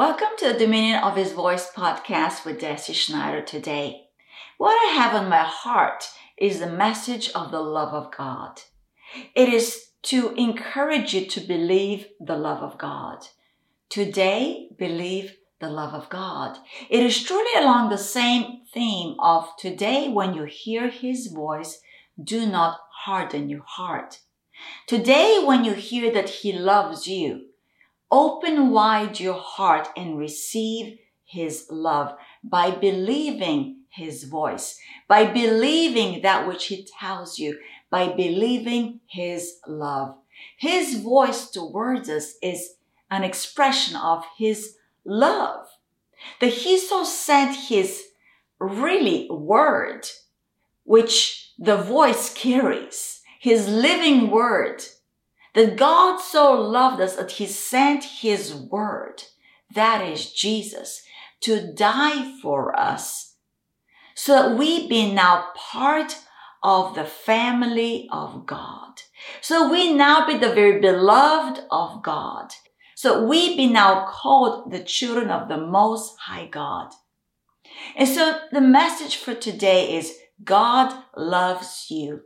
Welcome to the Dominion of His Voice podcast with Deci Schneider today. What I have on my heart is the message of the love of God. It is to encourage you to believe the love of God. Today, believe the love of God. It is truly along the same theme of today when you hear His voice, do not harden your heart. Today, when you hear that He loves you, Open wide your heart and receive His love by believing His voice, by believing that which He tells you, by believing His love. His voice towards us is an expression of His love. That He so sent His really word, which the voice carries, His living word that God so loved us that he sent his word, that is Jesus, to die for us so that we be now part of the family of God. So we now be the very beloved of God. So we be now called the children of the most high God. And so the message for today is God loves you.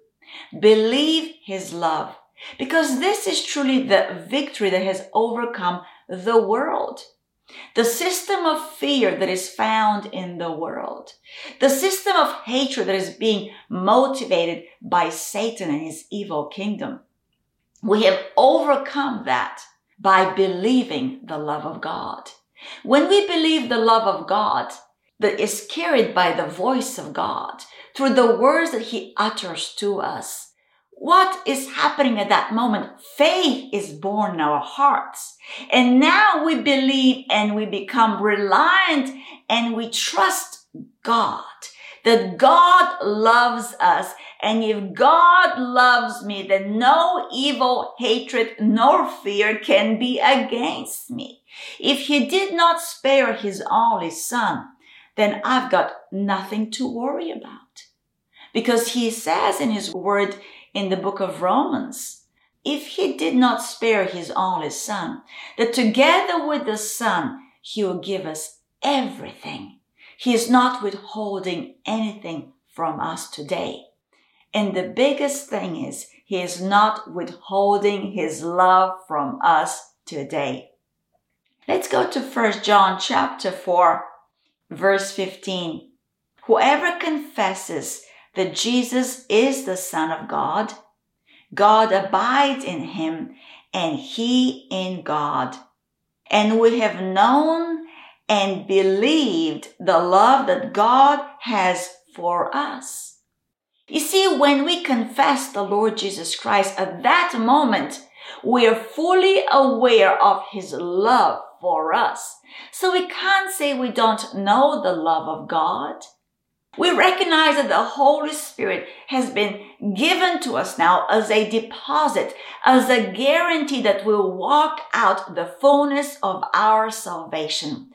Believe his love. Because this is truly the victory that has overcome the world. The system of fear that is found in the world. The system of hatred that is being motivated by Satan and his evil kingdom. We have overcome that by believing the love of God. When we believe the love of God that is carried by the voice of God through the words that he utters to us, what is happening at that moment? Faith is born in our hearts. And now we believe and we become reliant and we trust God that God loves us. And if God loves me, then no evil, hatred, nor fear can be against me. If he did not spare his only son, then I've got nothing to worry about. Because he says in his word, in the book of Romans. If he did not spare his only son, that together with the son, he will give us everything. He is not withholding anything from us today. And the biggest thing is he is not withholding his love from us today. Let's go to 1 John chapter 4 verse 15. Whoever confesses that Jesus is the Son of God. God abides in him and he in God. And we have known and believed the love that God has for us. You see, when we confess the Lord Jesus Christ at that moment, we are fully aware of his love for us. So we can't say we don't know the love of God. We recognize that the Holy Spirit has been given to us now as a deposit, as a guarantee that we'll walk out the fullness of our salvation.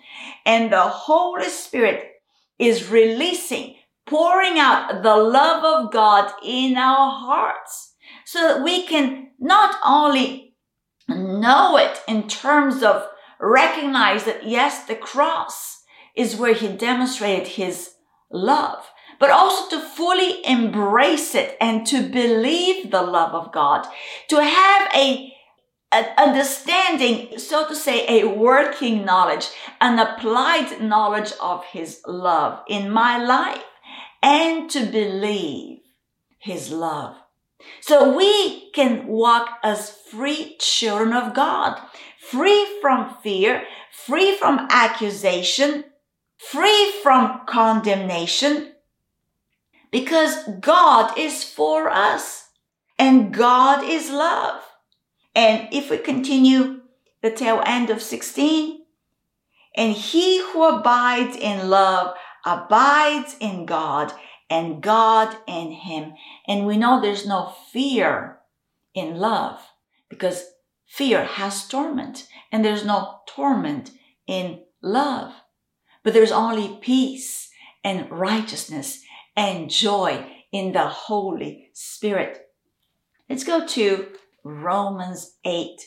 And the Holy Spirit is releasing, pouring out the love of God in our hearts so that we can not only know it in terms of recognize that yes, the cross is where he demonstrated his love, but also to fully embrace it and to believe the love of God, to have a an understanding, so to say, a working knowledge, an applied knowledge of His love in my life, and to believe His love. So we can walk as free children of God, free from fear, free from accusation, free from condemnation because God is for us and God is love. And if we continue the tail end of 16, and he who abides in love abides in God and God in him. And we know there's no fear in love because fear has torment and there's no torment in love but there's only peace and righteousness and joy in the Holy Spirit. Let's go to Romans 8,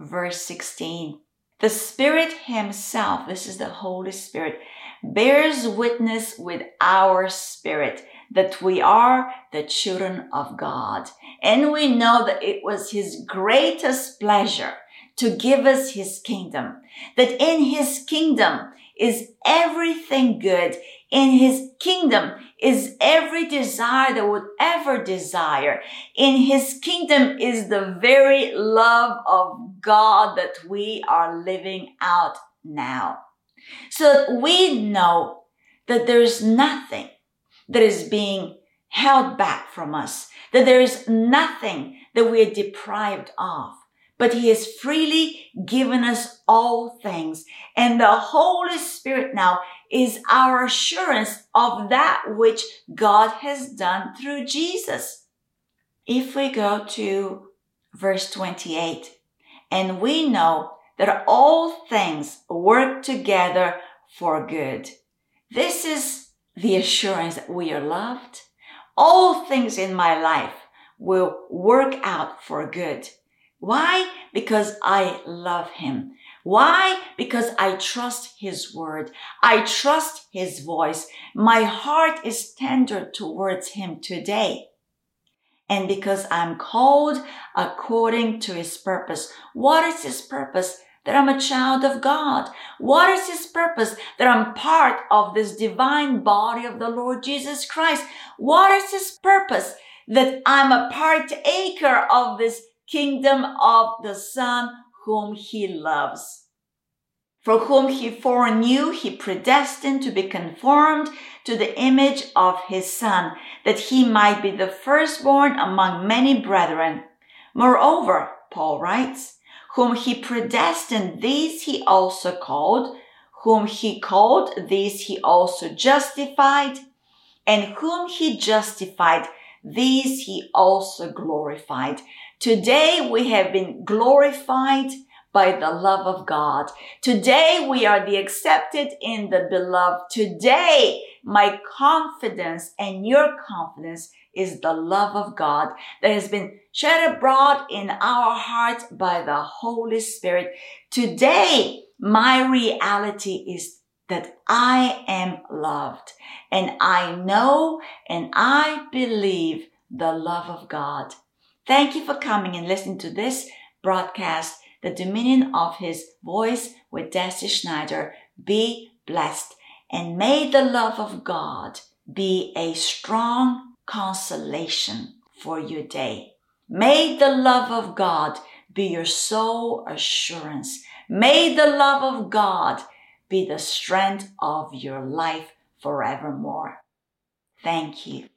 verse 16. The Spirit Himself, this is the Holy Spirit, bears witness with our spirit that we are the children of God. And we know that it was His greatest pleasure to give us His kingdom, that in His kingdom is everything good. In His kingdom is every desire that would ever desire. In His kingdom is the very love of God that we are living out now. So we know that there's nothing that is being held back from us, that there is nothing that we are deprived of, but he has freely given us all things. And the Holy Spirit now is our assurance of that which God has done through Jesus. If we go to verse 28, and we know that all things work together for good. This is the assurance that we are loved. All things in my life will work out for good. Why? Because I love him. Why? Because I trust his word. I trust his voice. My heart is tender towards him today. And because I'm called according to his purpose. What is his purpose? that I'm a child of God? What is His purpose? That I'm part of this divine body of the Lord Jesus Christ. What is His purpose? That I'm a partaker of this kingdom of the Son whom He loves. For whom He foreknew, He predestined to be conformed to the image of His Son, that He might be the firstborn among many brethren. Moreover, Paul writes, whom he predestined, these he also called. Whom he called, these he also justified. And whom he justified, these he also glorified. Today we have been glorified by the love of God. Today we are the accepted in the beloved. Today my confidence and your confidence is the love of God that has been shed abroad in our hearts by the Holy Spirit. Today, my reality is that I am loved and I know and I believe the love of God. Thank you for coming and listening to this broadcast, The Dominion of His Voice with Deci Schneider. Be blessed and may the love of God be a strong consolation for your day. May the love of God be your sole assurance. May the love of God be the strength of your life forevermore. Thank you.